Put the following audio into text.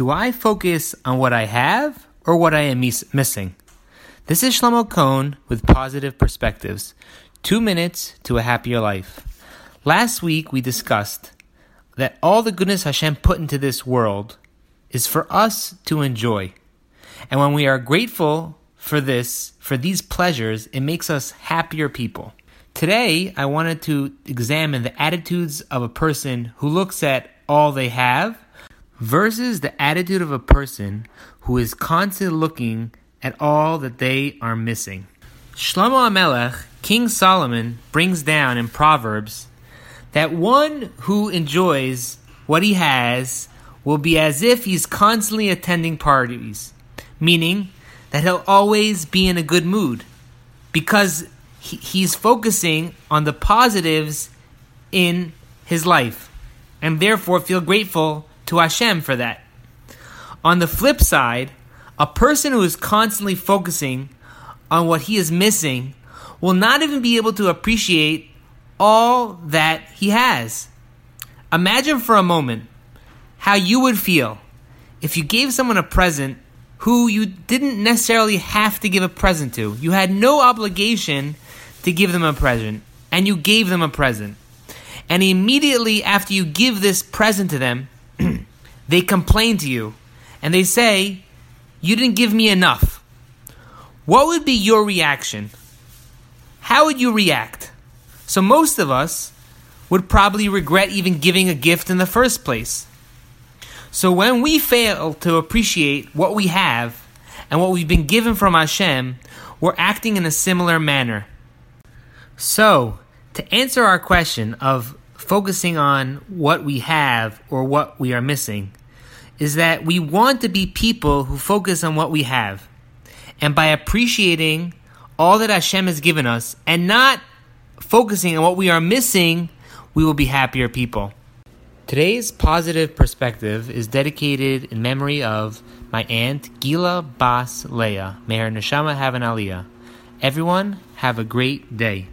Do I focus on what I have or what I am mis- missing? This is Shlomo Cohn with Positive Perspectives. Two minutes to a happier life. Last week we discussed that all the goodness Hashem put into this world is for us to enjoy. And when we are grateful for this, for these pleasures, it makes us happier people. Today, I wanted to examine the attitudes of a person who looks at all they have versus the attitude of a person who is constantly looking at all that they are missing. Shlomo Hamelech, King Solomon, brings down in Proverbs that one who enjoys what he has will be as if he's constantly attending parties, meaning that he'll always be in a good mood because he, he's focusing on the positives in his life and therefore feel grateful to Hashem for that. On the flip side, a person who is constantly focusing on what he is missing will not even be able to appreciate all that he has. Imagine for a moment how you would feel if you gave someone a present who you didn't necessarily have to give a present to. You had no obligation to give them a present, and you gave them a present. And immediately after you give this present to them, they complain to you and they say, You didn't give me enough. What would be your reaction? How would you react? So, most of us would probably regret even giving a gift in the first place. So, when we fail to appreciate what we have and what we've been given from Hashem, we're acting in a similar manner. So, to answer our question of focusing on what we have or what we are missing is that we want to be people who focus on what we have. And by appreciating all that Hashem has given us and not focusing on what we are missing, we will be happier people. Today's positive perspective is dedicated in memory of my aunt Gila Bas Leah. May her neshama have an aliyah. Everyone, have a great day.